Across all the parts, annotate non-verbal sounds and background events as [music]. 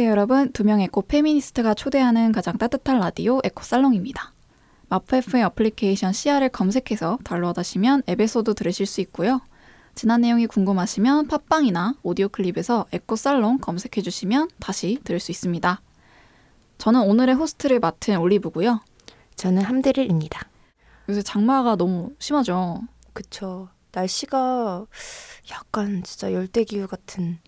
안녕하세요 여러분. 두 명의 에코 페미니스트가 초대하는 가장 따뜻한 라디오 에코 살롱입니다. 마포 FM 어플리케이션 CR을 검색해서 다운로드하시면 에피소드 들으실 수 있고요. 지난 내용이 궁금하시면 팟빵이나 오디오 클립에서 에코 살롱 검색해 주시면 다시 들을 수 있습니다. 저는 오늘의 호스트를 맡은 올리브고요. 저는 함드릴입니다. 요새 장마가 너무 심하죠. 그쵸. 날씨가 약간 진짜 열대 기후 같은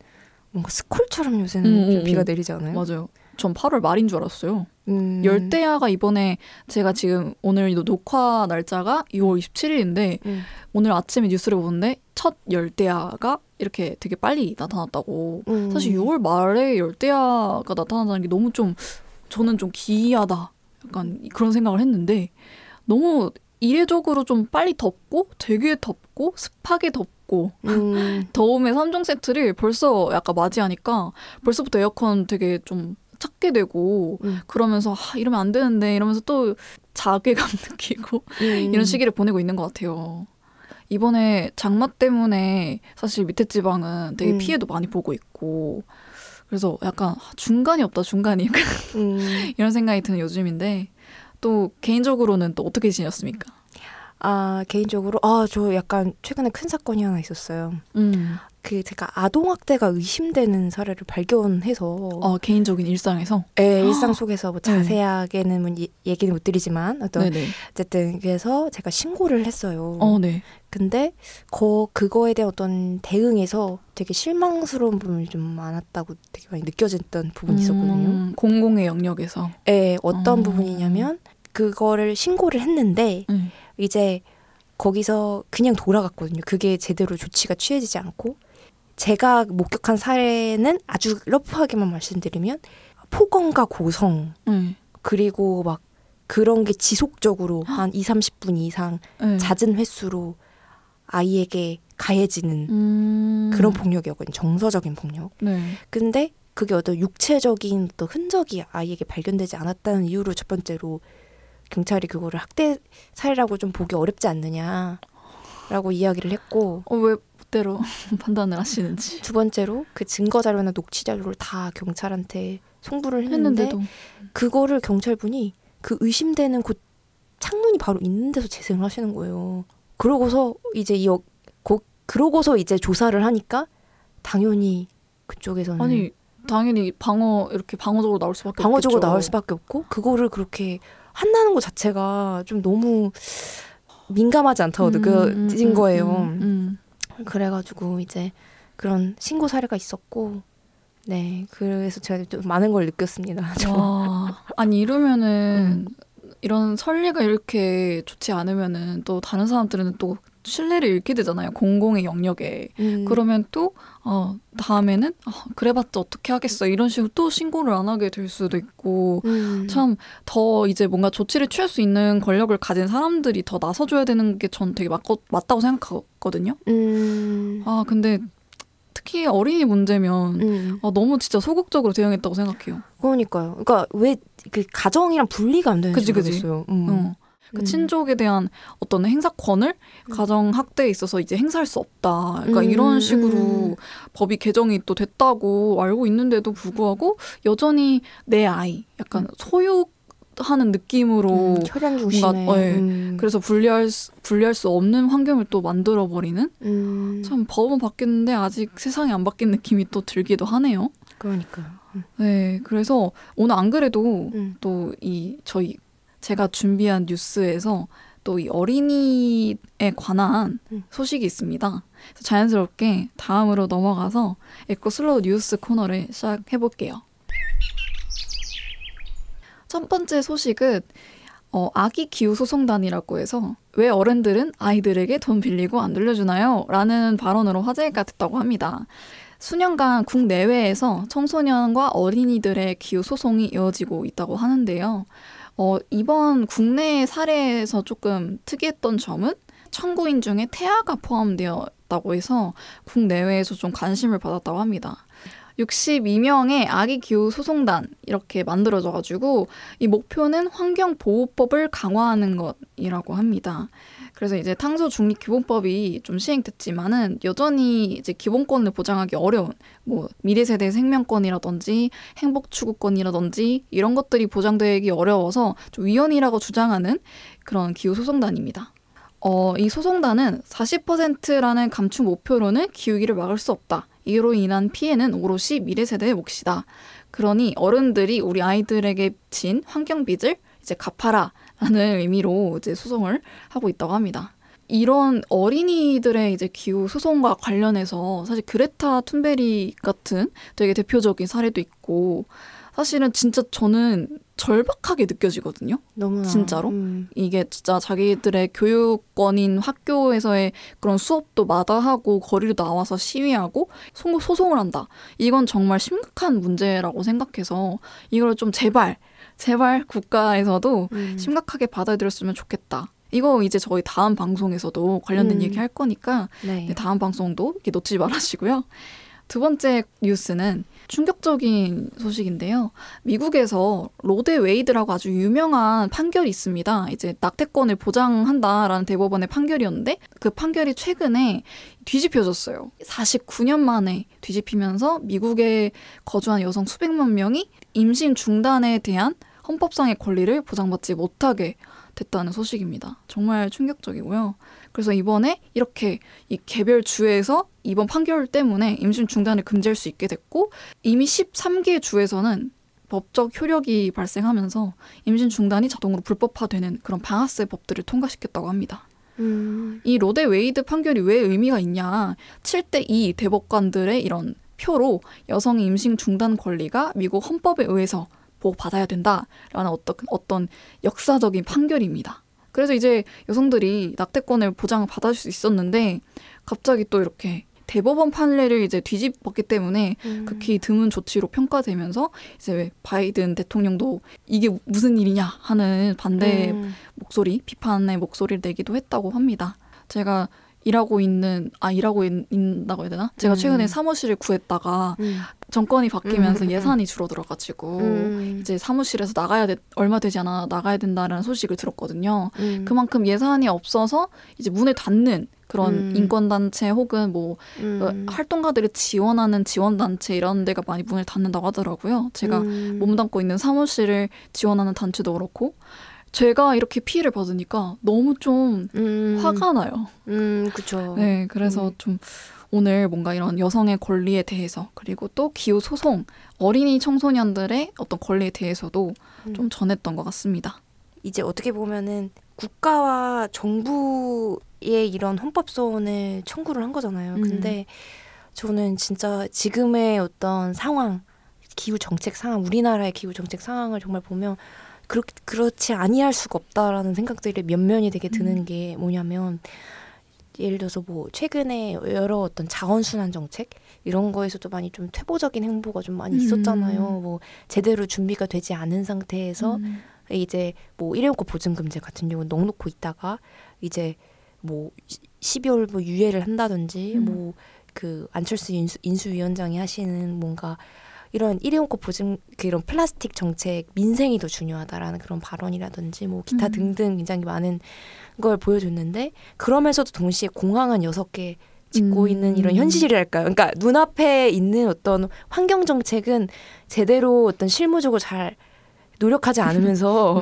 뭔가 스콜처럼 요새는 음, 좀 음, 비가 음. 내리지 않아요? 맞아요. 전 8월 말인 줄 알았어요. 음. 열대야가 이번에 제가 지금 오늘 녹화 날짜가 6월 27일인데 음. 오늘 아침에 뉴스를 보는데 첫 열대야가 이렇게 되게 빨리 나타났다고. 음. 사실 6월 말에 열대야가 나타난다는 게 너무 좀 저는 좀 기이하다. 약간 그런 생각을 했는데 너무 이례적으로 좀 빨리 덥고 되게 덥고 습하게 덥고 음. [laughs] 더움의 3종 세트를 벌써 약간 맞이하니까 벌써부터 에어컨 되게 좀 찾게 되고 음. 그러면서 아, 이러면 안 되는데 이러면서 또 자괴감 [laughs] 느끼고 음. 이런 시기를 보내고 있는 것 같아요. 이번에 장마 때문에 사실 밑에 지방은 되게 음. 피해도 많이 보고 있고 그래서 약간 아, 중간이 없다 중간이 [laughs] 음. 이런 생각이 드는 요즘인데 또 개인적으로는 또 어떻게 지냈습니까? 아 개인적으로 아 저 약간 최근에 큰 사건이 하나 있었어요. 음, 그 제가 아동 학대가 의심되는 사례를 발견해서 어 개인적인 일상에서 예, 일상 속에서 뭐 네. 자세하게는 뭐 이- 얘기는 못 드리지만 어떤 네네. 어쨌든 그래서 제가 신고를 했어요. 어, 네. 근데 거 그거에 대한 어떤 대응에서 되게 실망스러운 부분이 좀 많았다고 되게 많이 느껴졌던 부분이 있었거든요. 음, 공공의 영역에서. 예, 어떤 어. 부분이냐면 그거를 신고를 했는데 음. 이제 거기서 그냥 돌아갔거든요. 그게 제대로 조치가 취해지지 않고 제가 목격한 사례는 아주 러프하게만 말씀드리면 폭언과 고성 네. 그리고 막 그런 게 지속적으로 한 2, 30분 이상 네. 잦은 횟수로 아이에게 가해지는 음. 그런 폭력이었거든요. 정서적인 폭력. 네. 근데 그게 어떤 육체적인 어떤 흔적이 아이에게 발견되지 않았다는 이유로 첫 번째로 경찰이 그거를 학대 사례라고 좀 보기 어렵지 않느냐라고 이야기를 했고 어, 왜 그대로 [laughs] 판단을 하시는지. 두 번째로 그 증거 자료나 녹취 자료를 다 경찰한테 송부를 했는데 했는데도. 그거를 경찰분이 그 의심되는 곳 창문이 바로 있는 데서 재생을 하시는 거예요. 그러고서 이제 이 어- 고, 그러고서 이제 조사를 하니까 당연히 그쪽에서는 아니, 당연히 방어, 이렇게 방어적으로 나올 수밖에 방어적으로 없겠죠. 나올 수밖에 없고 그거를 그렇게 한다는 것 자체가 좀 너무 민감하지 않다고 음, 느껴진 음, 거예요. 음, 음. 그래가지고 이제 그런 신고 사례가 있었고 네 그래서 제가 좀 많은 걸 느꼈습니다. [laughs] 저. 와, 아니 이러면은 이런 선례가 이렇게 좋지 않으면은 또 다른 사람들은 또 신뢰를 잃게 되잖아요. 공공의 영역에. 음, 그러면 또 어, 다음에는 어, 그래봤자 어떻게 하겠어 이런 식으로 또 신고를 안 하게 될 수도 있고 음, 참더 이제 뭔가 조치를 취할 수 있는 권력을 가진 사람들이 더 나서줘야 되는 게 전 되게 맞, 맞다고 생각하거든요. 음, 아 근데 특히 어린이 문제면 음. 아, 너무 진짜 소극적으로 대응했다고 생각해요. 그러니까요. 그러니까 왜 그 가정이랑 분리가 안 되는지 그치, 그치. 모르겠어요. 음. 어. 그 음. 친족에 대한 어떤 행사권을 가정 학대에 있어서 이제 행사할 수 없다. 그러니까 음, 이런 식으로 음. 법이 개정이 또 됐다고 알고 있는데도 불구하고 여전히 내 아이 약간 소유하는 느낌으로 음, 혈연 중심에. 뭔가, 예. 음. 그래서 분리할 수, 분리할 수 없는 환경을 또 만들어 버리는 음, 참 법은 바뀌었는데 아직 세상이 안 바뀐 느낌이 또 들기도 하네요. 그러니까요. 음. 네, 그래서 오늘 안 그래도 음. 또이 저희 제가 준비한 뉴스에서 또 이 어린이에 관한 음. 소식이 있습니다. 자연스럽게 다음으로 넘어가서 eco slow 뉴스 코너를 시작해 볼게요. 첫 번째 소식은 어, 아기 기후 소송단이라고 해서 왜 어른들은 아이들에게 돈 빌리고 안 돌려주나요? 라는 발언으로 화제가 됐다고 합니다. 수년간 국내외에서 청소년과 어린이들의 기후 소송이 이어지고 있다고 하는데요. 어, 이번 국내 사례에서 조금 특이했던 점은 청구인 중에 태아가 포함되었다고 해서 국내외에서 좀 관심을 받았다고 합니다. 62명의 아기 기후 소송단 이렇게 만들어져 가지고 이 목표는 환경 보호법을 강화하는 것이라고 합니다. 그래서 이제 탄소 중립 기본법이 좀 시행됐지만은 여전히 이제 기본권을 보장하기 어려운 뭐 미래 세대 생명권이라든지 행복 추구권이라든지 이런 것들이 보장되기 어려워서 좀 위헌이라고 주장하는 그런 기후 소송단입니다. 어, 이 소송단은 40%라는 감축 목표로는 기후위기를 막을 수 없다. 이로 인한 피해는 오롯이 미래 세대의 몫이다. 그러니 어른들이 우리 아이들에게 진 환경 빚을 이제 갚아라 라는 의미로 이제 소송을 하고 있다고 합니다. 이런 어린이들의 이제 기후 소송과 관련해서 사실 그레타 툰베리 같은 되게 대표적인 사례도 있고 사실은 진짜 저는 절박하게 느껴지거든요. 너무 진짜로? 음. 이게 진짜 자기들의 교육권인 학교에서의 그런 수업도 마다하고 거리로 나와서 시위하고 소- 소송을 한다. 이건 정말 심각한 문제라고 생각해서 이걸 좀 제발 제발 국가에서도 음. 심각하게 받아들였으면 좋겠다. 이거 이제 저희 다음 방송에서도 관련된 음. 얘기 할 거니까 네. 네, 다음 방송도 이렇게 놓치지 말아주시고요. 두 번째 뉴스는 충격적인 소식인데요. 미국에서 로데 웨이드라고 아주 유명한 판결이 있습니다. 이제 낙태권을 보장한다라는 대법원의 판결이었는데 그 판결이 최근에 뒤집혀졌어요. 49년 만에 뒤집히면서 미국에 거주한 여성 수백만 명이 임신 중단에 대한 헌법상의 권리를 보장받지 못하게 됐다는 소식입니다. 정말 충격적이고요. 그래서 이번에 이렇게 이 개별 주에서 이번 판결 때문에 임신 중단을 금지할 수 있게 됐고 이미 13개 주에서는 법적 효력이 발생하면서 임신 중단이 자동으로 불법화되는 그런 방아쇠 법들을 통과시켰다고 합니다. 음. 이 로데 웨이드 판결이 왜 의미가 있냐? 7대 2 대법관들의 이런 표로 여성의 임신 중단 권리가 미국 헌법에 의해서 보호받아야 된다라는 어떤 어떤 역사적인 판결입니다. 그래서 이제 여성들이 낙태권을 보장을 받을 수 있었는데 갑자기 또 이렇게 대법원 판례를 이제 뒤집었기 때문에 음. 극히 드문 조치로 평가되면서 이제 왜 바이든 대통령도 이게 무슨 일이냐 하는 반대 음. 목소리, 비판의 목소리를 내기도 했다고 합니다. 제가 일하고 있는 아 일하고 있, 있다고 해야 되나? 제가 최근에 음. 사무실을 구했다가 음. 정권이 바뀌면서 음, 음, 음. 예산이 줄어들어가지고 음. 이제 사무실에서 나가야 돼 얼마 되지 않아 나가야 된다라는 소식을 들었거든요. 음. 그만큼 예산이 없어서 이제 문을 닫는 그런 음. 인권단체 혹은 뭐 음. 활동가들을 지원하는 지원단체 이런 데가 많이 문을 닫는다고 하더라고요. 제가 음. 몸담고 있는 사무실을 지원하는 단체도 그렇고 제가 이렇게 피해를 받으니까 너무 좀 음. 화가 나요. 음, 그쵸. 네, 그래서 음. 좀 오늘 뭔가 이런 여성의 권리에 대해서 그리고 또 기후 소송, 어린이 청소년들의 어떤 권리에 대해서도 음. 좀 전했던 것 같습니다. 이제 어떻게 보면은 국가와 정부의 이런 헌법 소원을 청구를 한 거잖아요. 음. 근데 저는 진짜 지금의 어떤 상황, 기후 정책 상황, 우리나라의 기후 정책 상황을 정말 보면 그렇 그렇지 아니할 수가 없다라는 생각들이 면면이 되게 드는 음. 게 뭐냐면 예를 들어서 뭐 최근에 여러 어떤 자원순환 정책 이런 거에서도 많이 좀 퇴보적인 행보가 좀 많이 있었잖아요. 음. 뭐 제대로 준비가 되지 않은 상태에서 음. 이제 뭐 일회용컵 보증금제 같은 경우는 넣어놓고 있다가 이제 뭐 12월 뭐 유예를 한다든지 음. 뭐그 안철수 인수, 인수위원장이 하시는 뭔가 이런 일회용컵 보증 그 이런 플라스틱 정책 민생이 더 중요하다라는 그런 발언이라든지 뭐 기타 음. 등등 굉장히 많은 걸 보여줬는데 그러면서도 동시에 공항은 여섯 개 짓고 음. 있는 이런 현실이랄까요. 그러니까 눈앞에 있는 어떤 환경 정책은 제대로 어떤 실무적으로 잘 노력하지 [laughs] 않으면서.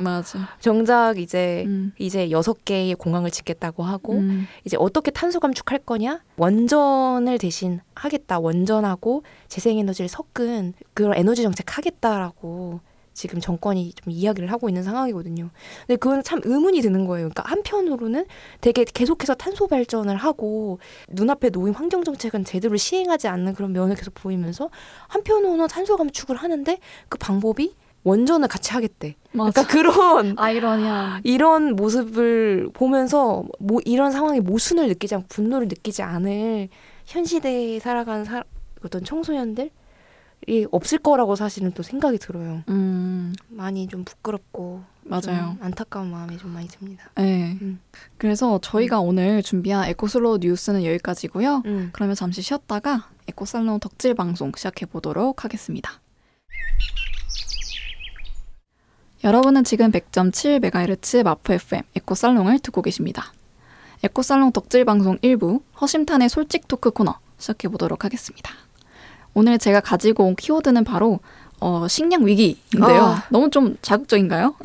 정작 이제 음. 이제 여섯 개의 공항을 짓겠다고 하고 음. 이제 어떻게 탄소 감축할 거냐? 원전을 대신 하겠다. 원전하고 재생에너지를 섞은 그런 에너지 정책 하겠다라고 지금 정권이 좀 이야기를 하고 있는 상황이거든요. 근데 그건 참 의문이 드는 거예요. 그러니까 한편으로는 되게 계속해서 탄소 발전을 하고 눈앞에 놓인 환경 정책은 제대로 시행하지 않는 그런 면을 계속 보이면서 한편으로는 탄소 감축을 하는데 그 방법이 원전을 같이 하겠대. 맞아. 그러니까 그런 [laughs] 아이러니한. 이런 모습을 보면서 뭐 이런 상황에 모순을 느끼지 않고 분노를 느끼지 않을 현 시대에 살아가는 사, 어떤 청소년들이 없을 거라고 사실은 또 생각이 들어요. 음. 많이 좀 부끄럽고 맞아요. 좀 안타까운 마음이 좀 많이 듭니다. 네. 음. 그래서 저희가 오늘 준비한 eco slow 뉴스는 여기까지고요. 음. 그러면 잠시 쉬었다가 에코살롱 덕질 방송 시작해 보도록 하겠습니다. 여러분은 지금 100.7MHz 마포 FM 에코살롱을 듣고 계십니다. 에코살롱 덕질 방송 1부 허심탄회 솔직 토크 코너 시작해 보도록 하겠습니다. 오늘 제가 가지고 온 키워드는 바로 어, 식량 위기인데요. 아. 너무 좀 자극적인가요?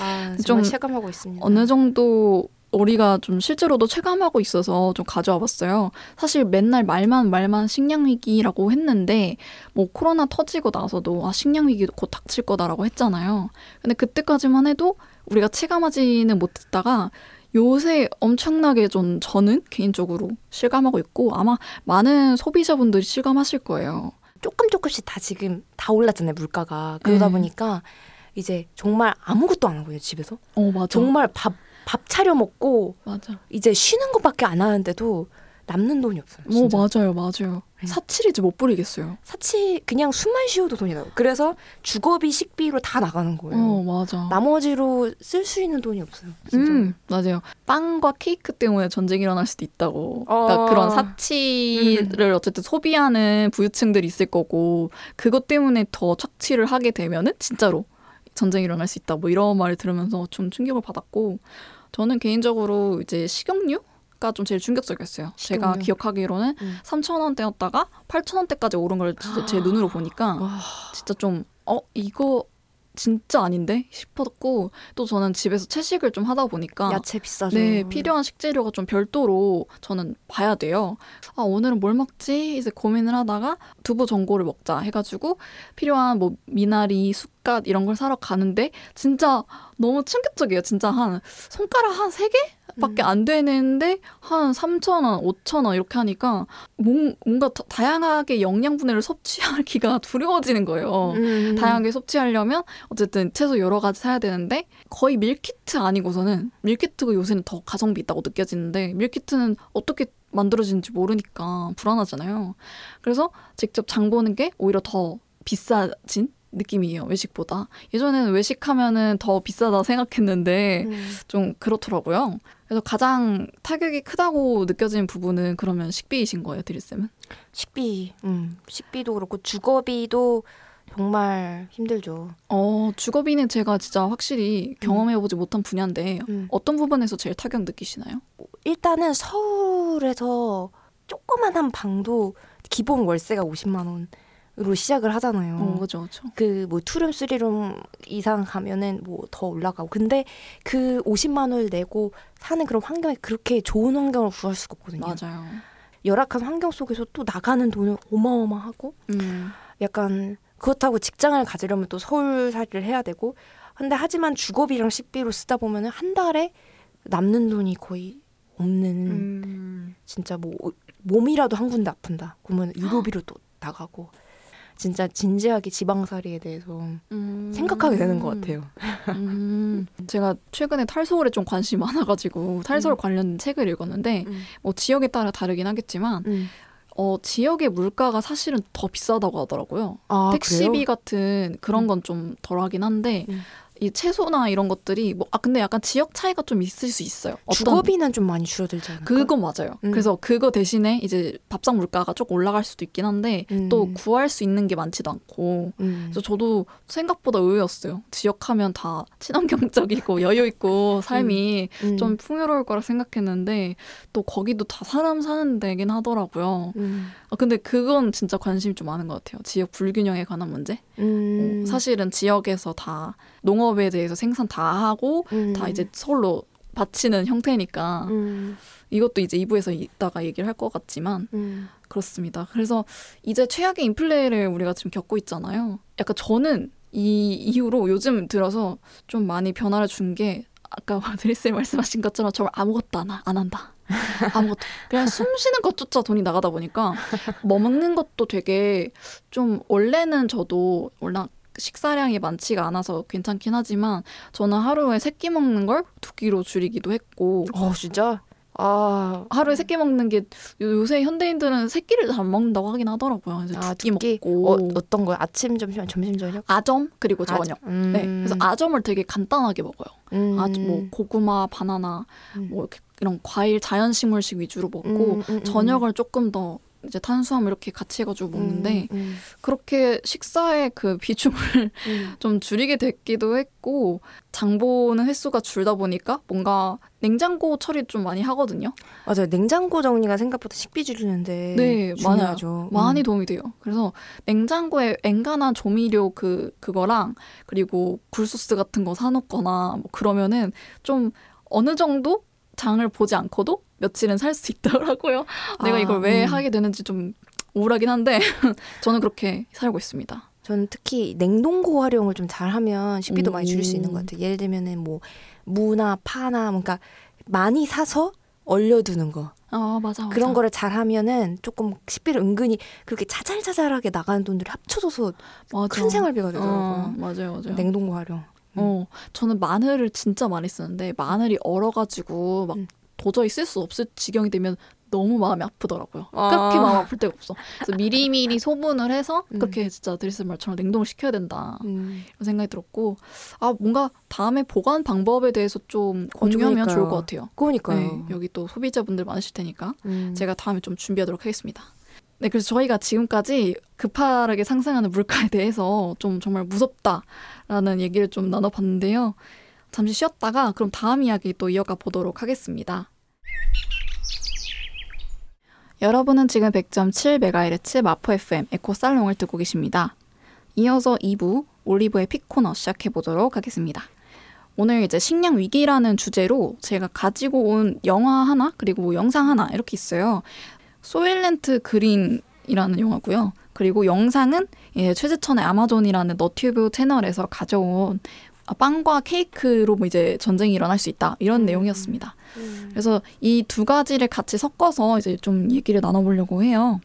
아, [laughs] 좀 체감하고 있습니다. 어느 정도 우리가 좀 실제로도 체감하고 있어서 좀 가져와 봤어요. 사실 맨날 말만 말만 식량 위기라고 했는데 뭐 코로나 터지고 나서도 아 식량 위기도 곧 닥칠 거다라고 했잖아요. 근데 그때까지만 해도 우리가 체감하지는 못했다가 요새 엄청나게 좀 저는 개인적으로 실감하고 있고 아마 많은 소비자분들이 실감하실 거예요. 조금 조금씩 다 지금 다 올랐잖아요 물가가 그러다 네. 보니까 이제 정말 아무것도 안 하고요 집에서 어 맞아. 정말 밥 밥 차려 먹고 맞아. 이제 쉬는 것밖에 안 하는데도 남는 돈이 없어요. 오 진짜. 맞아요, 맞아요. 네. 사칠이지 못 부리겠어요. 사치 그냥 숨만 쉬어도 돈이 나요. 그래서 주거비 식비로 다 나가는 거예요. 어 맞아. 나머지로 쓸 수 있는 돈이 없어요. 진짜. 음, 맞아요. 빵과 케이크 때문에 전쟁이 일어날 수도 있다고. 그러니까 어. 그런 사치를 어쨌든 소비하는 부유층들이 있을 거고 그것 때문에 더 착취를 하게 되면은 진짜로 전쟁이 일어날 수 있다. 뭐 이런 말을 들으면서 좀 충격을 받았고 저는 개인적으로 이제 식용유 가 좀 제일 충격적이었어요. 제가 식용유. 기억하기로는 음. 3,000원대였다가 8,000원대까지 오른 걸 진짜 제 눈으로 보니까 와, 진짜 좀, 어, 이거 진짜 아닌데? 싶었고, 또 저는 집에서 채식을 좀 하다 보니까, 야채 비싸죠. 네, 필요한 식재료가 좀 별도로 저는 봐야 돼요. 아, 오늘은 뭘 먹지? 이제 고민을 하다가 두부 전골을 먹자 해 가지고 필요한 뭐 미나리, 쑥갓 이런 걸 사러 가는데 진짜 너무 충격적이에요. 진짜 한 손가락 한 세 개? 밖에 음. 안 되는데 한 3,000원, 5,000원 이렇게 하니까 뭔- 뭔가 다- 다양하게 영양분을 섭취하기가 [laughs] 두려워지는 거예요. 음. 다양하게 섭취하려면 어쨌든 채소 여러 가지 사야 되는데 거의 밀키트 아니고서는 밀키트가 요새는 더 가성비 있다고 느껴지는데 밀키트는 어떻게 만들어지는지 모르니까 불안하잖아요. 그래서 직접 장 보는 게 오히려 더 비싸진 느낌이에요 외식보다 예전에는 외식하면은 더 비싸다 생각했는데 음. 좀 그렇더라고요. 그래서 가장 타격이 크다고 느껴지는 부분은 그러면 식비이신 거예요, 드릴쌤은? 식비, 음, 식비도 그렇고 주거비도 정말 힘들죠. 어, 주거비는 제가 진짜 확실히 경험해보지 못한 분야인데 음. 어떤 부분에서 제일 타격 느끼시나요? 일단은 서울에서 조그만한 방도 기본 월세가 50만 원으 로 시작을 하잖아요. 어, 그죠, 그죠. 그뭐 투룸 쓰리룸 이상 가면은 뭐 더 올라가고 근데 그 50만 원을 내고 사는 그런 환경에 그렇게 좋은 환경을 구할 수가 없거든요. 맞아요. 열악한 환경 속에서 또 나가는 돈은 어마어마하고 음, 약간 그렇다고 직장을 가지려면 또 서울 살이를 해야 되고 근데 하지만 주거비랑 식비로 쓰다 보면은 한 달에 남는 돈이 거의 없는 음. 진짜 뭐 몸이라도 한 군데 아픈다 그러면 유료비로 또 나가고 진짜 진지하게 지방살이에 대해서 음. 생각하게 되는 것 같아요. 음, [laughs] 제가 최근에 탈서울에 좀 관심이 많아가지고 탈서울 음. 관련 책을 읽었는데 뭐 지역에 따라 다르긴 하겠지만 음. 어, 지역의 물가가 사실은 더 비싸다고 하더라고요. 아, 택시비 그래요? 같은 그런 음. 건좀 덜하긴 한데 음. 이 채소나 이런 것들이 뭐 아 근데 약간 지역 차이가 좀 있을 수 있어요. 주거비는 좀 많이 줄어들지 않을까? 그건 맞아요. 음. 그래서 그거 대신에 이제 밥상 물가가 조금 올라갈 수도 있긴 한데 음. 또 구할 수 있는 게 많지도 않고 음. 그래서 저도 생각보다 의외였어요. 지역하면 다 친환경적이고 [laughs] 여유 있고 삶이 음. 좀 풍요로울 거라 생각했는데 또 거기도 다 사람 사는 데긴 하더라고요. 음. 아, 근데 그건 진짜 관심이 좀 많은 것 같아요. 지역 불균형에 관한 문제. 음. 어, 사실은 지역에서 다 농업 에 대해서 생산 다 하고 음. 다 이제 서울로 바치는 형태니까 음. 이것도 이제 2부에서 이따가 얘기를 할 것 같지만 음. 그렇습니다. 그래서 이제 최악의 인플레를 우리가 지금 겪고 있잖아요. 약간 저는 이 이후로 요즘 들어서 좀 많이 변화를 준 게 아까 [laughs] 드리스님 말씀하신 것처럼 정말 아무것도 안, 하- 안 한다. 아무것도 그냥 숨 쉬는 것조차 돈이 나가다 보니까 [laughs] 뭐 먹는 것도 되게 좀 원래는 저도 워낙 식사량이 많지가 않아서 괜찮긴 하지만 저는 하루에 세 끼 먹는 걸 두 끼로 줄이기도 했고 어 진짜 아 하루에 세 끼 먹는 게 요- 요새 현대인들은 세 끼를 잘안 먹는다고 하긴 하더라고요. 그래서 아, 두 끼? 먹고 어, 어떤 거요? 아침, 점심, 점심, 저녁? 아점 그리고 저녁. 아, 음. 네, 그래서 아점을 되게 간단하게 먹어요. 음. 아주 뭐 고구마, 바나나, 음. 뭐 이렇게 이런 과일, 자연식물식 위주로 먹고 음, 음, 음. 저녁을 조금 더 이제 탄수화물 이렇게 같이 해가지고 먹는데 음, 음, 그렇게 식사의 그 비중을 음. [laughs] 좀 줄이게 됐기도 했고 장 보는 횟수가 줄다 보니까 뭔가 냉장고 처리 좀 많이 하거든요. 맞아요. 냉장고 정리가 생각보다 식비 줄이는데 네, 중요하죠. 많이 음. 도움이 돼요. 그래서 냉장고에 엔간한 조미료 그 그거랑 그리고 굴소스 같은 거 사놓거나 뭐 그러면은 좀 어느 정도 장을 보지 않고도 며칠은 살 수 있더라고요. 내가 아, 이걸 왜 음. 하게 되는지 좀 우울하긴 한데 [laughs] 저는 그렇게 살고 있습니다. 저는 특히 냉동고 활용을 좀 잘하면 식비도 많이 줄일 수 있는 오. 것 같아요. 예를 들면은 뭐 무나 파나 뭔가 많이 사서 얼려두는 거아 맞아. 맞아. 그런 거를 잘하면은 조금 식비를 은근히 그렇게 차잘차잘하게 나가는 돈들이 합쳐져서 맞아. 큰 생활비가 어, 되더라고요. 맞아요, 맞아요. 냉동고 활용. 어, 저는 마늘을 진짜 많이 쓰는데 마늘이 얼어가지고 막 음. 도저히 쓸 수 없을 지경이 되면 너무 마음이 아프더라고요. 아. 그렇게 마음 아플 데가 없어. 그래서 미리미리 소분을 해서 음. 그렇게 진짜 드리스 말처럼 냉동을 시켜야 된다. 음. 이런 생각이 들었고 아 뭔가 다음에 보관 방법에 대해서 좀 어, 공유하면 그러니까요. 좋을 것 같아요. 그러니까요. 네, 여기 또 소비자분들 많으실 테니까 음. 제가 다음에 좀 준비하도록 하겠습니다. 네, 그래서 저희가 지금까지 급하게 상승하는 물가에 대해서 좀 정말 무섭다라는 얘기를 좀 나눠봤는데요. 잠시 쉬었다가 그럼 다음 이야기 또 이어가 보도록 하겠습니다. 여러분은 지금 100.7MHz 마포 FM 에코 살롱을 듣고 계십니다. 이어서 2부 올리브의 피코너 시작해 보도록 하겠습니다. 오늘 이제 식량 위기라는 주제로 제가 가지고 온 영화 하나 그리고 영상 하나 이렇게 있어요. 소일렌트 그린이라는 영화고요. 그리고 영상은 예, 최재천의 아마존이라는 너튜브 채널에서 가져온 아, 빵과 케이크로 뭐 이제 전쟁이 일어날 수 있다 이런 음. 내용이었습니다. 음. 그래서 이 두 가지를 같이 섞어서 이제 좀 얘기를 나눠보려고 해요.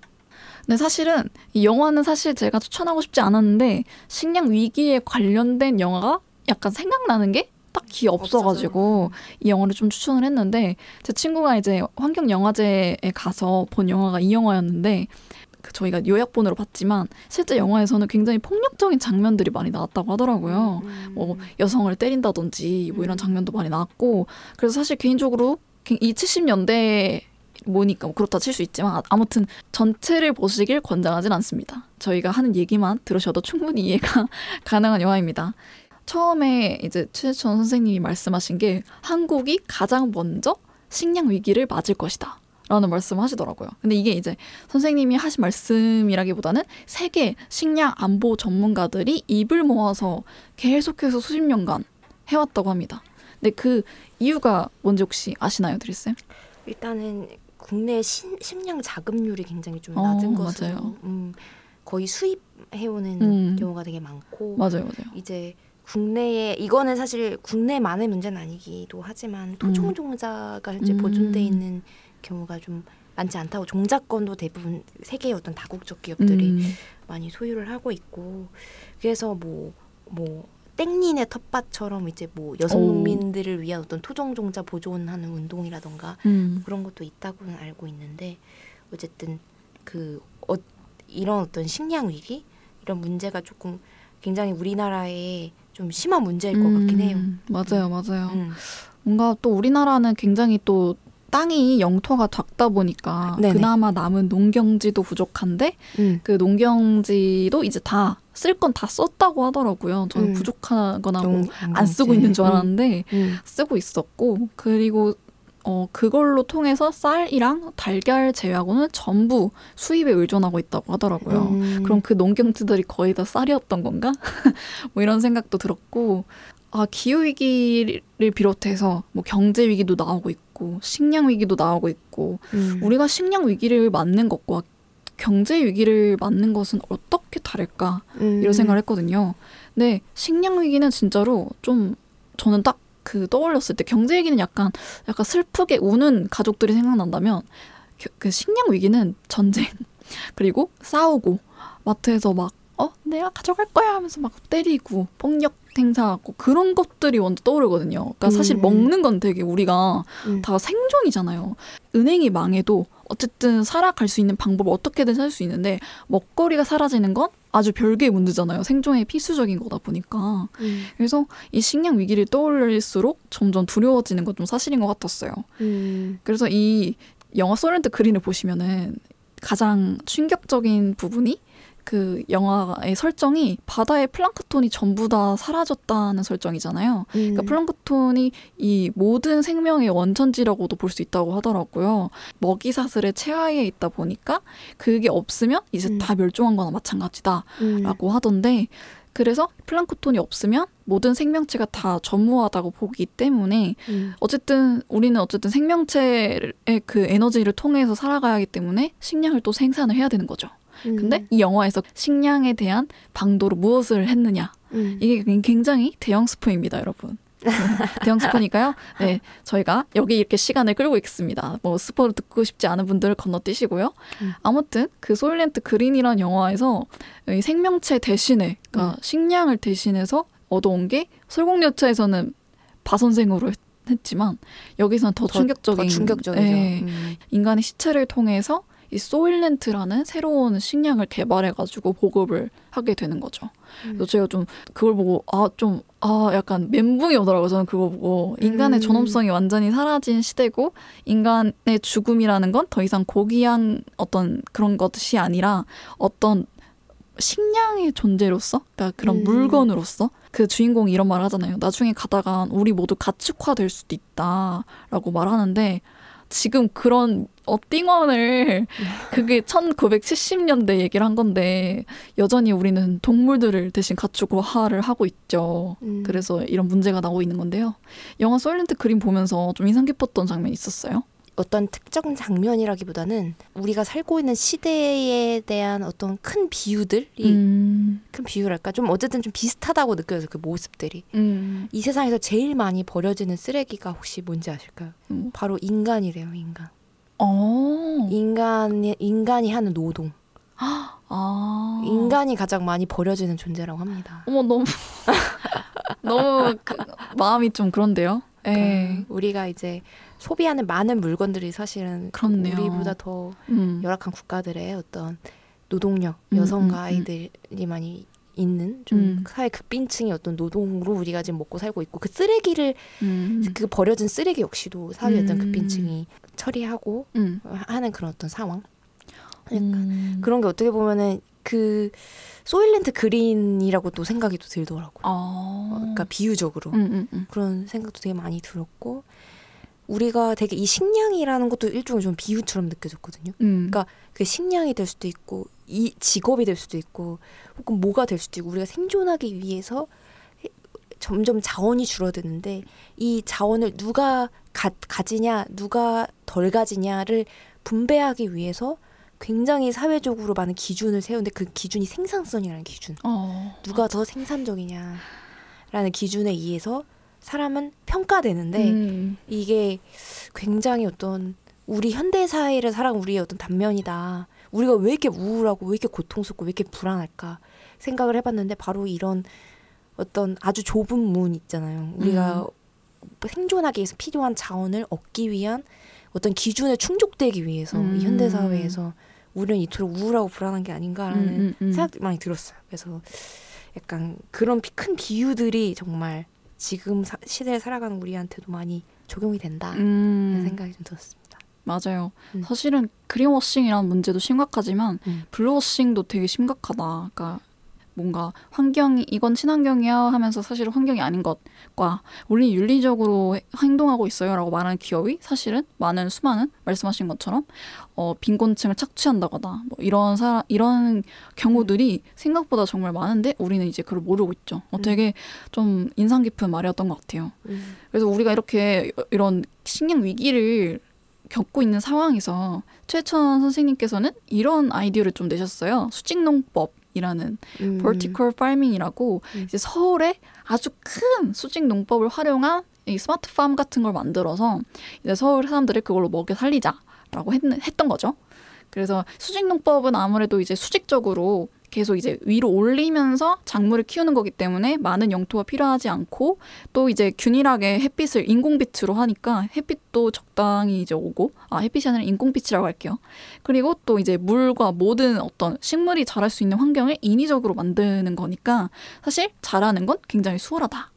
근데 사실은 이 영화는 사실 제가 추천하고 싶지 않았는데 식량 위기에 관련된 영화가 약간 생각나는 게 딱히 없어가지고 이 영화를 좀 추천을 했는데 제 친구가 이제 환경 영화제에 가서 본 영화가 이 영화였는데 그 저희가 요약본으로 봤지만 실제 영화에서는 굉장히 폭력적인 장면들이 많이 나왔다고 하더라고요. 음. 뭐 여성을 때린다든지 뭐 이런 음. 장면도 많이 나왔고 그래서 사실 개인적으로 이 70년대 뭐니까 뭐 그렇다 칠 수 있지만 아- 아무튼 전체를 보시길 권장하진 않습니다. 저희가 하는 얘기만 들으셔도 충분히 이해가 [laughs] 가능한 영화입니다. 처음에 이제 최재천 선생님이 말씀하신 게 한국이 가장 먼저 식량 위기를 맞을 것이다. 라는 말씀을 하시더라고요. 근데 이게 이제 선생님이 하신 말씀이라기보다는 세계 식량 안보 전문가들이 입을 모아서 계속해서 수십 년간 해왔다고 합니다. 근데 그 이유가 뭔지 혹시 아시나요, 드리쌤? 일단은 국내 신, 식량 자급률이 굉장히 좀 어, 낮은 것으로 맞아요. 음, 거의 수입해오는 음. 경우가 되게 많고 맞아요, 맞아요. 이제 국내에 이거는 사실 국내만의 문제는 아니기도 하지만 토종 종자가 현재 음. 보존돼 있는 경우가 좀 많지 않다고 종자권도 대부분 세계의 어떤 다국적 기업들이 음, 많이 소유를 하고 있고 그래서 뭐뭐 땡린의 텃밭처럼 이제 뭐 여성 오. 농민들을 위한 어떤 토종 종자 보존하는 운동이라던가 음, 그런 것도 있다고는 알고 있는데 어쨌든 그 어, 이런 어떤 식량 위기 이런 문제가 조금 굉장히 우리나라에 좀 심한 문제일 것 같긴 해요. 음, 맞아요, 맞아요. 음. 뭔가 또 우리나라는 굉장히 또 땅이 영토가 작다 보니까 네네. 그나마 남은 농경지도 부족한데 음. 그 농경지도 이제 다 쓸 건 다 썼다고 하더라고요. 저는 음. 부족하거나 뭐 용- 안 쓰고 있는 줄 음. 알았는데 음. 쓰고 있었고 그리고 어 그걸로 통해서 쌀이랑 달걀 제외하고는 전부 수입에 의존하고 있다고 하더라고요. 음. 그럼 그 농경지들이 거의 다 쌀이었던 건가? [laughs] 뭐 이런 생각도 들었고 아 기후 위기를 비롯해서 뭐 경제 위기도 나오고 있고 식량 위기도 나오고 있고 음. 우리가 식량 위기를 맞는 것과 경제 위기를 맞는 것은 어떻게 다를까 음. 이런 생각을 했거든요. 근데 식량 위기는 진짜로 좀 저는 딱 그 떠올렸을 때 경제 위기는 약간 약간 슬프게 우는 가족들이 생각난다면 겨- 그 식량 위기는 전쟁 [laughs] 그리고 싸우고 마트에서 막 어 내가 가져갈 거야 하면서 막 때리고 폭력 행사하고 그런 것들이 먼저 떠오르거든요. 그러니까 사실 음. 먹는 건 되게 우리가 음. 다 생존이잖아요. 은행이 망해도 어쨌든 살아갈 수 있는 방법을 어떻게든 살 수 있는데 먹거리가 사라지는 건 아주 별개의 문제잖아요. 생존의 필수적인 거다 보니까. 음. 그래서 이 식량 위기를 떠올릴수록 점점 두려워지는 건 좀 사실인 것 같았어요. 음. 그래서 이 영화 소렌트 그린을 보시면은 가장 충격적인 부분이 그 영화의 설정이 바다의 플랑크톤이 전부 다 사라졌다는 설정이잖아요. 그러니까 음. 플랑크톤이 이 모든 생명의 원천지라고도 볼 수 있다고 하더라고요. 먹이 사슬의 최하위에 있다 보니까 그게 없으면 이제 음. 다 멸종한 거나 마찬가지다라고 음. 하던데 그래서 플랑크톤이 없으면 모든 생명체가 다 전무하다고 보기 때문에 음. 어쨌든 우리는 어쨌든 생명체의 그 에너지를 통해서 살아가야 하기 때문에 식량을 또 생산을 해야 되는 거죠. 근데 이 영화에서 식량에 대한 방도로 무엇을 했느냐 음. 이게 굉장히 대형 스포입니다, 여러분. 대형 스포니까요. [laughs] 네, 저희가 여기 이렇게 시간을 끌고 있습니다. 뭐 스포를 듣고 싶지 않은 분들 건너뛰시고요. 음. 아무튼 그 소일랜드 그린이란 영화에서 이 생명체 대신에, 그러니까 음. 식량을 대신해서 얻어온 게 설국열차에서는 바선생으로 했- 했지만 여기서는 더, 충격적인 더 충격적이죠. 네, 음. 인간의 시체를 통해서 이 소일렌트라는 새로운 식량을 개발해가지고 보급을 하게 되는 거죠. 그래서 제가 좀 그걸 보고 아 좀 아 약간 멘붕이 오더라고요. 저는 그거 보고 인간의 음. 존엄성이 완전히 사라진 시대고 인간의 죽음이라는 건 더 이상 고귀한 어떤 그런 것이 아니라 어떤 식량의 존재로서, 그러니까 그런 음. 물건으로서 그 주인공이 이런 말 하잖아요. 나중에 가다가 우리 모두 가축화 될 수도 있다라고 말하는데 지금 그런 어띵원을 [laughs] 그게 1970년대 얘기를 한 건데 여전히 우리는 동물들을 대신 가축화를 하고 있죠. 음. 그래서 이런 문제가 나오고 있는 건데요. 영화 소일렌트 그림 보면서 좀 인상 깊었던 장면 있었어요. 어떤 특정 장면이라기보다는 우리가 살고 있는 시대에 대한 어떤 큰 비유들이 음, 큰 비유랄까 좀 어쨌든 좀 비슷하다고 느껴져서 그 모습들이 음, 이 세상에서 제일 많이 버려지는 쓰레기가 혹시 뭔지 아실까요? 음. 바로 인간이래요 인간 어, 인간이 인간이 하는 노동 [gasps] 아, 인간이 가장 많이 버려지는 존재라고 합니다. 어머 너무 [laughs] 너무 그, 마음이 좀 그런데요. 예. 그러니까 우리가 이제 소비하는 많은 물건들이 사실은 그렇네요. 우리보다 더 음. 열악한 국가들의 어떤 노동력, 음, 여성과 음, 음. 아이들이 많이 있는 좀 음. 사회 극빈층의 어떤 노동으로 우리가 지금 먹고 살고 있고 그 쓰레기를 음. 그 버려진 쓰레기 역시도 사회 어떤 음. 극빈층이 처리하고 음. 하는 그런 어떤 상황. 그러니까 음. 그런 게 어떻게 보면은 그 소일렌트 그린이라고 또 생각이 또 들더라고요. 아. 그러니까 비유적으로 음, 음, 음. 그런 생각도 되게 많이 들었고 우리가 되게 이 식량이라는 것도 일종의 좀 비유처럼 느껴졌거든요. 음. 그러니까 그 식량이 될 수도 있고 이 직업이 될 수도 있고 혹은 뭐가 될 수도 있고 우리가 생존하기 위해서 점점 자원이 줄어드는데 이 자원을 누가 가, 가지냐 누가 덜 가지냐를 분배하기 위해서 굉장히 사회적으로 많은 기준을 세우는데 그 기준이 생산성이라는 기준 어. 누가 더 생산적이냐라는 기준에 의해서 사람은 평가되는데 음. 이게 굉장히 어떤 우리 현대 사회를 살아가는 우리의 어떤 단면이다. 우리가 왜 이렇게 우울하고 왜 이렇게 고통스럽고 왜 이렇게 불안할까 생각을 해봤는데 바로 이런 어떤 아주 좁은 문 있잖아요. 우리가 생존하기 위해서 필요한 자원을 얻기 위한 어떤 기준에 충족되기 위해서 음. 이 현대 사회에서 우리는 이토록 우울하고 불안한 게 아닌가라는 음, 음, 음. 생각이 많이 들었어요. 그래서 약간 그런 비- 큰 비유들이 정말 지금 사- 시대를 살아가는 우리한테도 많이 적용이 된다. 음. 생각이 좀 들었습니다. 맞아요. 음. 사실은 그린워싱이라는 문제도 심각하지만 음. 블루워싱도 되게 심각하다. 그러니까 뭔가 환경이 이건 친환경이야 하면서 사실 환경이 아닌 것과 우리 윤리적으로 해- 행동하고 있어요라고 말하는 기업이 사실은 많은 수많은 말씀하신 것처럼 어, 빈곤층을 착취한다거나 뭐 이런 사 이런 경우들이 생각보다 정말 많은데 우리는 이제 그걸 모르고 있죠. 어, 음. 되게 좀 인상 깊은 말이었던 것 같아요. 그래서 우리가 이렇게 이런 식량 위기를 겪고 있는 상황에서 최천 선생님께서는 이런 아이디어를 좀 내셨어요. 수직농법 이라는 음. vertical farming이라고 음. 이제 서울에 아주 큰 수직 농법을 활용한 이 스마트 팜 같은 걸 만들어서 이제 서울 사람들을 그걸로 먹여 살리자라고 했, 했던 거죠. 그래서 수직 농법은 아무래도 이제 수직적으로 계속 이제 위로 올리면서 작물을 키우는 거기 때문에 많은 영토가 필요하지 않고 또 이제 균일하게 햇빛을 인공빛으로 하니까 햇빛도 적당히 이제 오고 아 햇빛이 아니라 인공빛이라고 할게요. 그리고 또 이제 물과 모든 어떤 식물이 자랄 수 있는 환경을 인위적으로 만드는 거니까 사실 자라는 건 굉장히 수월하다.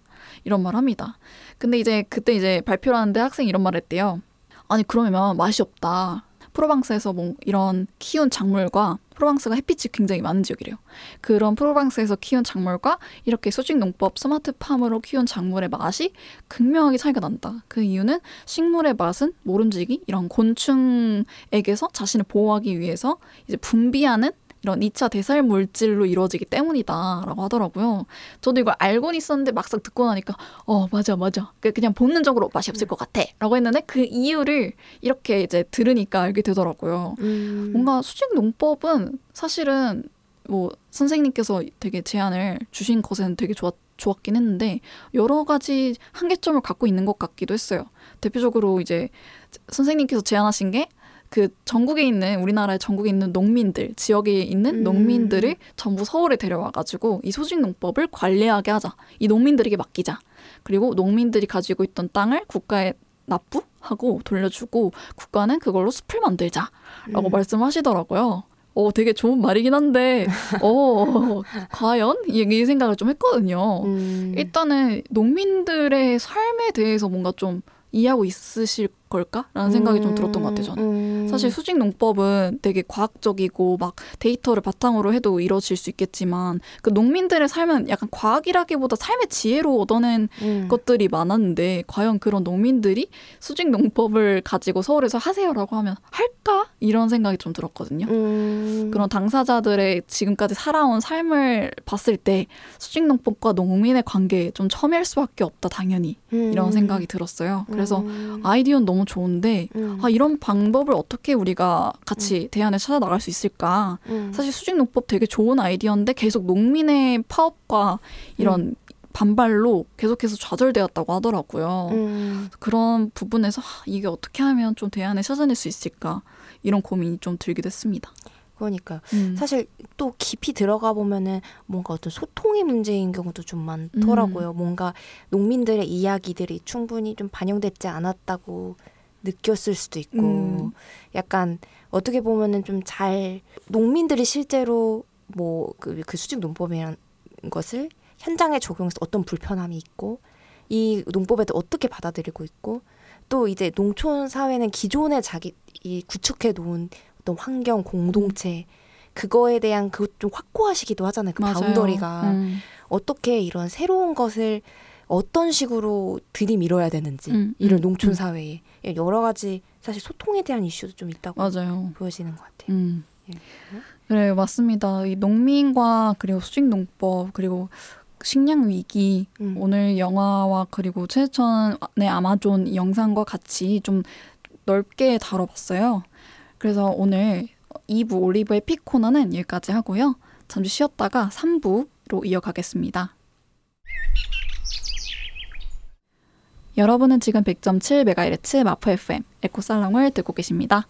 이런 말 합니다. 근데 이제 그때 이제 발표를 하는데 학생이 이런 말을 했대요. 아니 그러면 맛이 없다. 프로방스에서 뭐 이런 키운 작물과 프로방스가 햇빛이 굉장히 많은 지역이래요. 그런 프로방스에서 키운 작물과 이렇게 수직 농법 스마트 팜으로 키운 작물의 맛이 극명하게 차이가 난다. 그 이유는 식물의 맛은 모름지기 이런 곤충에게서 자신을 보호하기 위해서 이제 분비하는 이런 2차 대살 물질로 이루어지기 때문이다라고 하더라고요. 저도 이걸 알고는 있었는데 막상 듣고 나니까 어 맞아 맞아 그 그냥 본능적으로 맛이 없을 것 같아라고 했는데 그 이유를 이렇게 이제 들으니까 알게 되더라고요. 음. 뭔가 수직 농법은 사실은 뭐 선생님께서 되게 제안을 주신 것에는 되게 좋았 좋았긴 했는데 여러 가지 한계점을 갖고 있는 것 같기도 했어요. 대표적으로 이제 선생님께서 제안하신 게 그 전국에 있는 우리나라의 전국에 있는 농민들 지역에 있는 음. 농민들을 전부 서울에 데려와 가지고 이 소직 농법을 관리하게 하자. 이 농민들에게 맡기자. 그리고 농민들이 가지고 있던 땅을 국가에 납부하고 돌려주고 국가는 그걸로 숲을 만들자라고 음. 말씀하시더라고요. 어, 되게 좋은 말이긴 한데, [laughs] 어, 과연? 이, 이 생각을 좀 했거든요. 음. 일단은 농민들의 삶에 대해서 뭔가 좀 이해하고 있으실 걸까라는 생각이 좀 들었던 것 같아요, 저는. 음. 사실 수직 농법은 되게 과학적이고 막 데이터를 바탕으로 해도 이루어질 수 있겠지만 그 농민들의 삶은 약간 과학이라기보다 삶의 지혜로 얻어낸 음. 것들이 많았는데 과연 그런 농민들이 수직 농법을 가지고 서울에서 하세요라고 하면 할까 이런 생각이 좀 들었거든요. 음. 그런 당사자들의 지금까지 살아온 삶을 봤을 때 수직 농법과 농민의 관계에 좀 첨예할 수밖에 없다 당연히 이런 음. 생각이 들었어요. 그래서 음. 아이디어는 너무 좋은데 음. 아 이런 방법을 어떻게 우리가 같이 대안을 찾아 나갈 수 있을까? 음. 사실 수직 농법 되게 좋은 아이디어인데 계속 농민의 파업과 이런 반발로 계속해서 좌절되었다고 하더라고요. 음. 그런 부분에서 하, 이게 어떻게 하면 좀 대안을 찾아낼 수 있을까? 이런 고민이 좀 들기도 했습니다. 그러니까 음. 사실 또 깊이 들어가 보면은 뭔가 어떤 소통의 문제인 경우도 좀 많더라고요. 뭔가 농민들의 이야기들이 충분히 좀 반영되지 않았다고 느꼈을 수도 있고 음. 약간 어떻게 보면은 좀 잘 농민들이 실제로 뭐그 그 수직 농법이라는 것을 현장에 적용해서 어떤 불편함이 있고 이 농법에 도 어떻게 받아들이고 있고 또 이제 농촌 사회는 기존에 자기 이 구축해 놓은 어떤 환경 공동체 그거에 대한 그 좀 확고하시기도 하잖아요. 그 맞아요. 바운더리가 음. 어떻게 이런 새로운 것을 어떤 식으로 들이밀어야 되는지 음, 이런 음, 농촌 음. 사회에 여러 가지 사실 소통에 대한 이슈도 좀 있다고 맞아요. 보여지는 것 같아요. 음. 예. 그래 맞습니다. 이 농민과 그리고 수직 농법 그리고 식량 위기 음. 오늘 영화와 그리고 최천의 아마존 영상과 같이 좀 넓게 다뤄봤어요. 그래서 오늘 2부 올리브의 픽 코너는 여기까지 하고요. 잠시 쉬었다가 3부로 이어가겠습니다. 여러분은 지금 100.7MHz 마포 FM 에코살롱을 듣고 계십니다.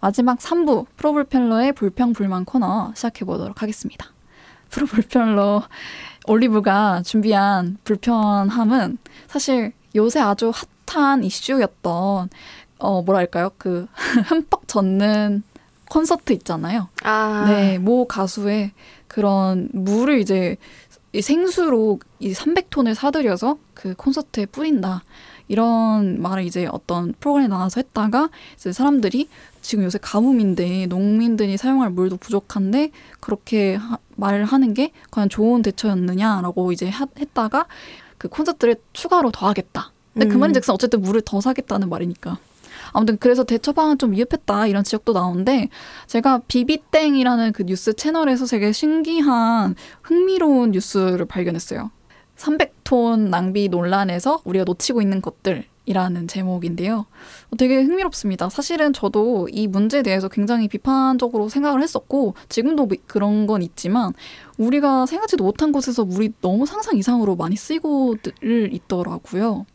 마지막 3부 프로불편러의 불평 불만 코너 시작해 보도록 하겠습니다. [laughs] 프로불편러 올리브가 준비한 불편함은 사실 요새 아주 핫한 이슈였던 어 뭐랄까요 그 [laughs] 흠뻑 젖는 콘서트 있잖아요. 아, 네, 모 가수의 그런 물을 이제 이 생수로 이 300톤을 사들여서 그 콘서트에 뿌린다. 이런 말을 이제 어떤 프로그램에 나와서 했다가 이제 사람들이 지금 요새 가뭄인데 농민들이 사용할 물도 부족한데 그렇게 하, 말을 하는 게 과연 좋은 대처였느냐라고 이제 하, 했다가 그 콘서트를 추가로 더 하겠다. 근데 그 음. 말인즉슨 어쨌든 물을 더 사겠다는 말이니까. 아무튼 그래서 대처 방안 좀 미흡했다 이런 지적도 나오는데 제가 비비땡이라는 그 뉴스 채널에서 되게 신기한 흥미로운 뉴스를 발견했어요. 300톤 낭비 논란에서 우리가 놓치고 있는 것들 이라는 제목인데요. 어, 되게 흥미롭습니다. 사실은 저도 이 문제에 대해서 굉장히 비판적으로 생각을 했었고 지금도 미- 그런 건 있지만 우리가 생각지도 못한 곳에서 물이 너무 상상 이상으로 많이 쓰이고들 있더라고요.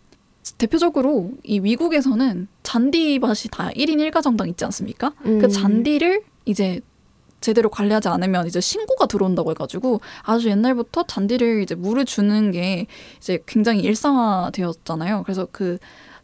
대표적으로 이 미국에서는 잔디밭이 다 1인 1가정당 있지 않습니까? 음. 그 잔디를 이제 제대로 관리하지 않으면 이제 신고가 들어온다고 해가지고 아주 옛날부터 잔디를 이제 물을 주는 게 이제 굉장히 일상화되었잖아요. 그래서 그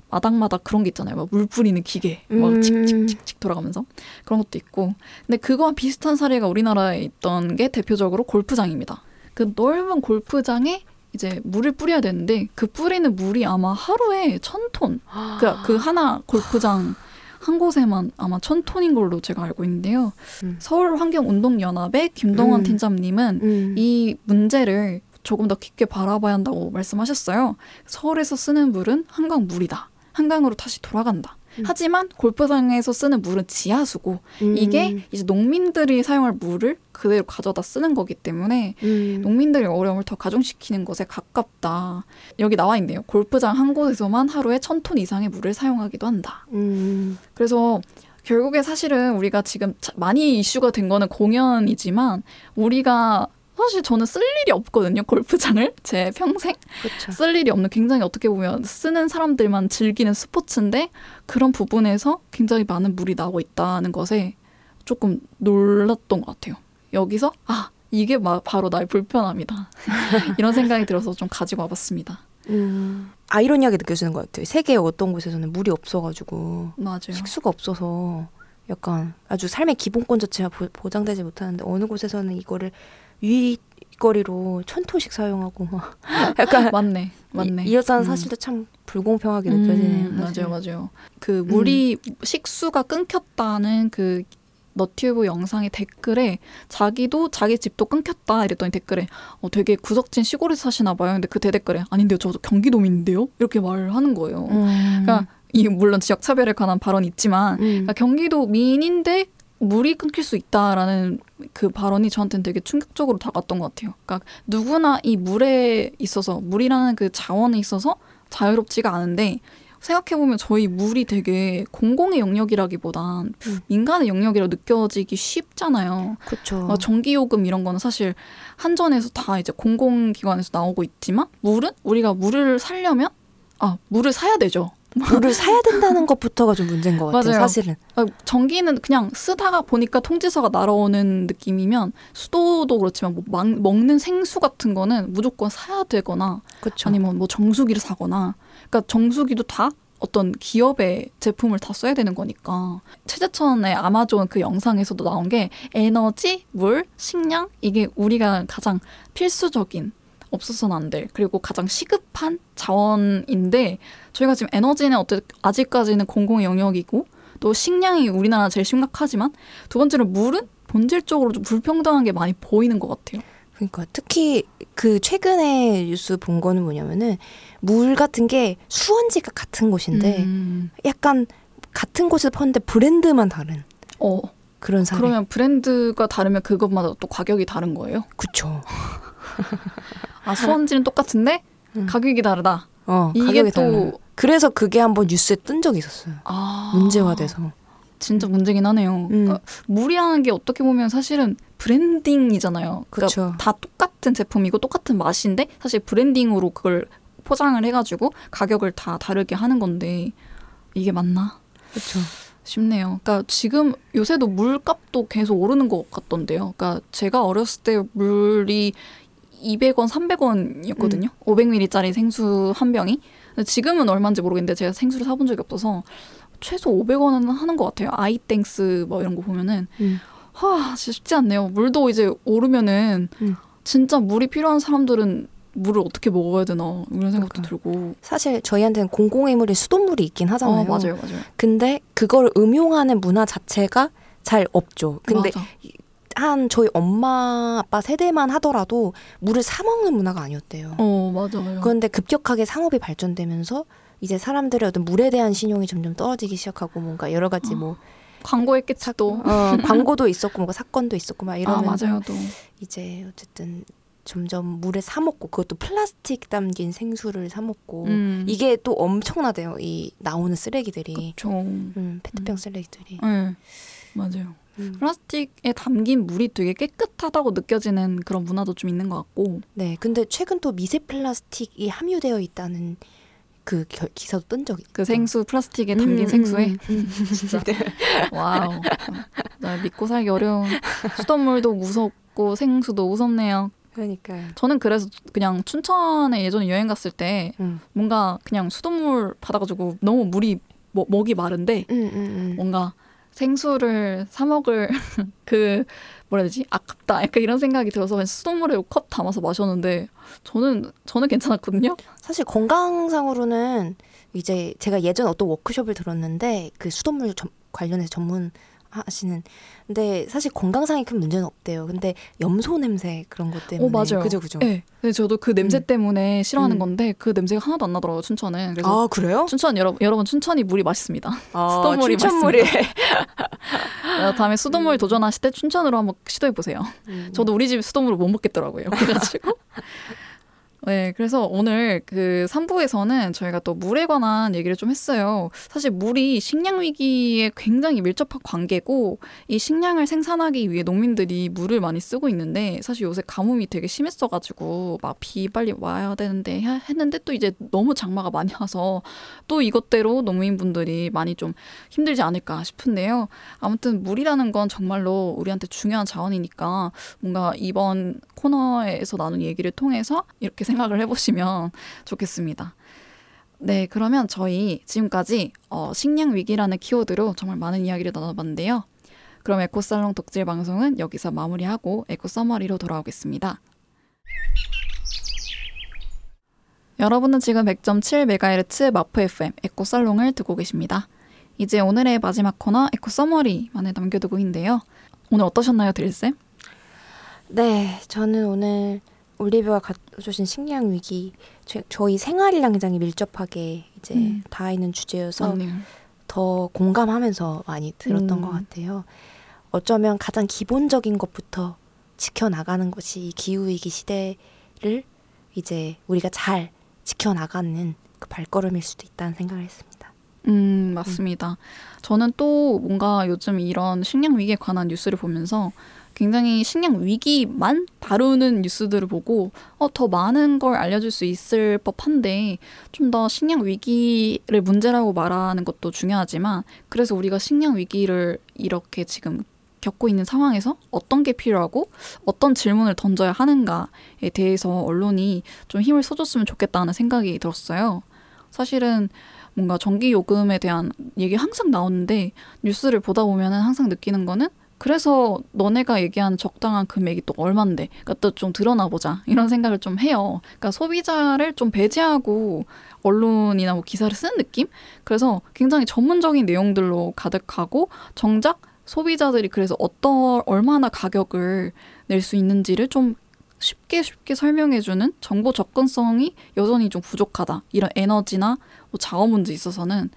마당마다 그런 게 있잖아요. 막 물 뿌리는 기계, 막 음. 칙칙칙칙 돌아가면서 그런 것도 있고. 근데 그거와 비슷한 사례가 우리나라에 있던 게 대표적으로 골프장입니다. 그 넓은 골프장에 이제 물을 뿌려야 되는데 그 뿌리는 물이 아마 하루에 천 톤. 아. 그러니까 그 하나 골프장 한 곳에만 아마 천 톤인 걸로 제가 알고 있는데요. 음. 서울 환경운동연합의 김동원 음. 팀장님은 음. 이 문제를 조금 더 깊게 바라봐야 한다고 말씀하셨어요. 서울에서 쓰는 물은 한강 물이다. 한강으로 다시 돌아간다. 음. 하지만 골프장에서 쓰는 물은 지하수고 음. 이게 이제 농민들이 사용할 물을 그대로 가져다 쓰는 거기 때문에 음. 농민들의 어려움을 더 가중시키는 것에 가깝다. 여기 나와 있네요. 골프장 한 곳에서만 하루에 천 톤 이상의 물을 사용하기도 한다. 음. 그래서 결국에 사실은 우리가 지금 자- 많이 이슈가 된 거는 공연이지만 우리가 사실 저는 쓸 일이 없거든요. 골프장을 제 평생 그렇죠. 쓸 일이 없는 굉장히 어떻게 보면 쓰는 사람들만 즐기는 스포츠인데 그런 부분에서 굉장히 많은 물이 나오고 있다는 것에 조금 놀랐던 것 같아요. 여기서 아 이게 마- 바로 나의 불편함이다 [laughs] 이런 생각이 들어서 좀 가지고 와봤습니다. 음. 아이러니하게 느껴지는 것 같아요. 세계의 어떤 곳에서는 물이 없어가지고 맞아요. 식수가 없어서 약간 아주 삶의 기본권 자체가 보, 보장되지 못하는데 어느 곳에서는 이거를 유익거리로 천 톤씩 사용하고 막 [laughs] 약간 맞네, 맞네. 이, 이렇다는 음. 사실도 참 불공평하게 느껴지네요. 음, 사실. 맞아요, 맞아요. 그 물이 식수가 끊겼다는 그 너튜브 영상의 댓글에 자기도 자기 집도 끊겼다 이랬더니 댓글에 어, 되게 구석진 시골에서 사시나 봐요. 근데 그 대댓글에 아닌데요, 저 경기도민인데요? 이렇게 말을 하는 거예요. 음. 그러니까 이 물론 지역 차별에 관한 발언이 있지만 음. 그러니까 경기도 민인데 물이 끊길 수 있다라는 그 발언이 저한테는 되게 충격적으로 다가왔던 것 같아요. 그러니까 누구나 이 물에 있어서 물이라는 그 자원에 있어서 자유롭지가 않은데 생각해보면 저희 물이 되게 공공의 영역이라기보단 음. 민간의 영역이라 느껴지기 쉽잖아요. 그렇죠. 어, 전기요금 이런 거는 사실 한전에서 다 이제 공공기관에서 나오고 있지만 물은 우리가 물을 살려면 아 물을 사야 되죠. 물을 사야 된다는 것부터가 좀 문제인 것 같아요. 맞아요. 사실은. 아, 전기는 그냥 쓰다가 보니까 통지서가 날아오는 느낌이면 수도도 그렇지만 뭐 막- 먹는 생수 같은 거는 무조건 사야 되거나 그렇죠. 아니면 뭐 정수기를 사거나 그러니까 정수기도 다 어떤 기업의 제품을 다 써야 되는 거니까 최재천의 아마존 그 영상에서도 나온 게 에너지, 물, 식량 이게 우리가 가장 필수적인 없어서는 안 될 그리고 가장 시급한 자원인데 저희가 지금 에너지는 어때 아직까지는 공공의 영역이고 또 식량이 우리나라 제일 심각하지만 두 번째로 물은 본질적으로 좀 불평등한 게 많이 보이는 것 같아요. 그러니까 특히 그 최근에 뉴스 본 거는 뭐냐면은 물 같은 게 수원지가 같은 곳인데 음. 약간 같은 곳에서 파는데 브랜드만 다른 어 그런 사례. 그러면 브랜드가 다르면 그것마다 또 가격이 다른 거예요? 그쵸. [laughs] 아 수원지는 똑같은데 음. 가격이 다르다. 어, 이게 또 달라요. 그래서 그게 한번 뉴스에 뜬 적이 있었어요. 아, 문제화돼서. 진짜 문제긴 하네요. 음. 그러니까 물이라는 게 어떻게 보면 사실은 branding이잖아요. 그러니까 그쵸. 다 똑같은 제품이고 똑같은 맛인데 사실 branding으로 그걸 포장을 해가지고 가격을 다 다르게 하는 건데 이게 맞나 그렇죠. 싶네요. 그러니까 지금 요새도 물값도 계속 오르는 것 같던데요. 그러니까 제가 어렸을 때 물이 200원, 300원이었거든요. 500ml짜리 생수 한 병이. 지금은 얼마인지 모르겠는데 제가 생수를 사본 적이 없어서 최소 500원은 하는 것 같아요. 아이땡스 뭐 이런 거 보면은 음. 하 진짜 쉽지 않네요. 물도 이제 오르면은 음. 진짜 물이 필요한 사람들은 물을 어떻게 먹어야 되나 이런 생각도 그러니까요. 들고. 사실 저희한테는 공공의 물이 수돗물이 있긴 하잖아요. 어, 맞아요, 맞아요. 근데 그걸 음용하는 문화 자체가 잘 없죠. 근데 맞아. 한 저희 엄마 아빠 세대만 하더라도 물을 사 먹는 문화가 아니었대요. 어 맞아요. 그런데 급격하게 상업이 발전되면서 이제 사람들의 어떤 물에 대한 신용이 점점 떨어지기 시작하고 뭔가 여러 가지 뭐 광고했겠지 또. 어, [laughs] 광고도 있었고 뭔가 사건도 있었고 막아 이러면서 맞아요 또. 이제 어쨌든 점점 물에 사 먹고 그것도 플라스틱 담긴 생수를 사 먹고 음. 이게 또 엄청나대요. 이 나오는 쓰레기들이 그쵸. 음, 페트병 쓰레기들이. 네, 맞아요. 음. 플라스틱에 담긴 물이 되게 깨끗하다고 느껴지는 그런 문화도 좀 있는 것 같고. 네, 근데 최근 또 미세 플라스틱이 함유되어 있다는 그 결- 기사도 뜬 적이 그. 생수 플라스틱에 담긴 음, 생수에 음, 음, 음. [laughs] 진짜 wow 나 믿고 살기 어려운 수돗물도 무섭고 생수도 무섭네요. 그러니까요. 저는 그래서 그냥 춘천에 예전에 여행 갔을 때 음. 뭔가 그냥 수돗물 받아가지고 너무 물이 뭐, 목이 마른데 음, 음, 음. 뭔가 생수를 사 먹을 [laughs] 그 뭐라 해야 되지 아깝다 약간 이런 생각이 들어서 그냥 수돗물에 컵 담아서 마셨는데 저는 저는 괜찮았거든요. 사실 건강상으로는 이제 제가 예전 어떤 워크숍을 들었는데 그 수돗물 점- 관련해서 전문 하시는 근데 사실 건강상에 큰 문제는 없대요. 근데 염소 냄새 그런 것 때문에 어 맞아요. 그죠 그죠. 네. 근데 저도 그 냄새 음. 때문에 싫어하는 음. 건데 그 냄새가 하나도 안 나더라고요 춘천은. 그래서 아 그래요? 춘천 여러분 여러분 춘천이 물이 맛있습니다. 아, [laughs] 수돗물이 춘천물이. 어, 다음에 수돗물 도전하실 때 춘천으로 한번 시도해 보세요. 음. 저도 우리 집 수돗물을 못 먹겠더라고요. 그래가지고. [laughs] 네, 그래서 오늘 그 3부에서는 저희가 또 물에 관한 얘기를 좀 했어요. 사실 물이 식량 위기에 굉장히 밀접한 관계고 이 식량을 생산하기 위해 농민들이 물을 많이 쓰고 있는데 사실 요새 가뭄이 되게 심했어 가지고 막 비 빨리 와야 되는데 해- 했는데 또 이제 너무 장마가 많이 와서 또 이것대로 농민분들이 많이 좀 힘들지 않을까 싶은데요. 아무튼 물이라는 건 정말로 우리한테 중요한 자원이니까 뭔가 이번 코너에서 나눈 얘기를 통해서 이렇게 생각 을 해보시면 좋겠습니다. 네, 그러면 저희 지금까지 어, 식량 위기라는 키워드로 정말 많은 이야기를 나눠봤는데요. 그럼 에코살롱 덕질 방송은 여기서 마무리하고 eco summary로 돌아오겠습니다. 여러분은 지금 100.7MHz 마포 FM 에코살롱을 듣고 계십니다. 이제 오늘의 마지막 코너 eco summary만을 남겨두고 있는데요. 오늘 어떠셨나요, 드릴쌤? 네, 저는 오늘 올리브가 가져주신 식량 위기 저, 저희 생활이랑 굉장히 밀접하게 이제 음. 닿아 있는 주제여서 맞네요. 더 공감하면서 많이 들었던 음. 것 같아요. 어쩌면 가장 기본적인 것부터 지켜나가는 것이 이 기후위기 시대를 이제 우리가 잘 지켜나가는 그 발걸음일 수도 있다는 생각을 했습니다. 음, 맞습니다. 저는 또 뭔가 요즘 이런 식량 위기에 관한 뉴스를 보면서 굉장히 식량 위기만 다루는 뉴스들을 보고 어, 더 많은 걸 알려줄 수 있을 법한데 좀 더 식량 위기를 문제라고 말하는 것도 중요하지만 그래서 우리가 식량 위기를 이렇게 지금 겪고 있는 상황에서 어떤 게 필요하고 어떤 질문을 던져야 하는가에 대해서 언론이 좀 힘을 써줬으면 좋겠다는 생각이 들었어요. 사실은 뭔가 전기 요금에 대한 얘기 항상 나오는데 뉴스를 보다 보면은 항상 느끼는 거는 그래서 너네가 얘기한 적당한 금액이 또 얼만데 그러니까 또 좀 드러나 보자 이런 생각을 좀 해요. 그러니까 소비자를 좀 배제하고 언론이나 뭐 기사를 쓰는 느낌? 그래서 굉장히 전문적인 내용들로 가득하고 정작 소비자들이 그래서 어떤 얼마나 가격을 낼 수 있는지를 좀 쉽게 쉽게 설명해주는 정보 접근성이 여전히 좀 부족하다. 이런 에너지나 뭐 자원 문제 있어서는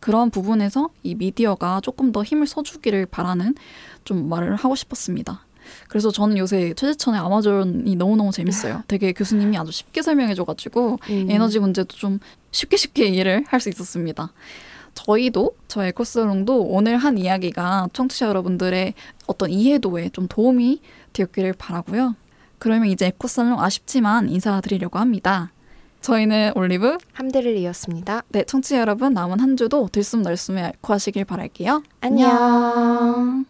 그런 부분에서 이 미디어가 조금 더 힘을 써주기를 바라는 좀 말을 하고 싶었습니다. 그래서 저는 요새 최재천의 아마존이 너무너무 재밌어요. 되게 교수님이 아주 쉽게 설명해줘가지고 음. 에너지 문제도 좀 쉽게 쉽게 이해를 할 수 있었습니다. 저희도 저의 코스롱도 오늘 한 이야기가 청취자 여러분들의 어떤 이해도에 좀 도움이 되었기를 바라고요. 그러면 이제 에코살롱 아쉽지만 인사드리려고 합니다. 저희는 올리브, 함대를 이었습니다. 네 청취자 여러분 남은 한 주도 들숨 날숨에 앓고 하시길 바랄게요. 안녕.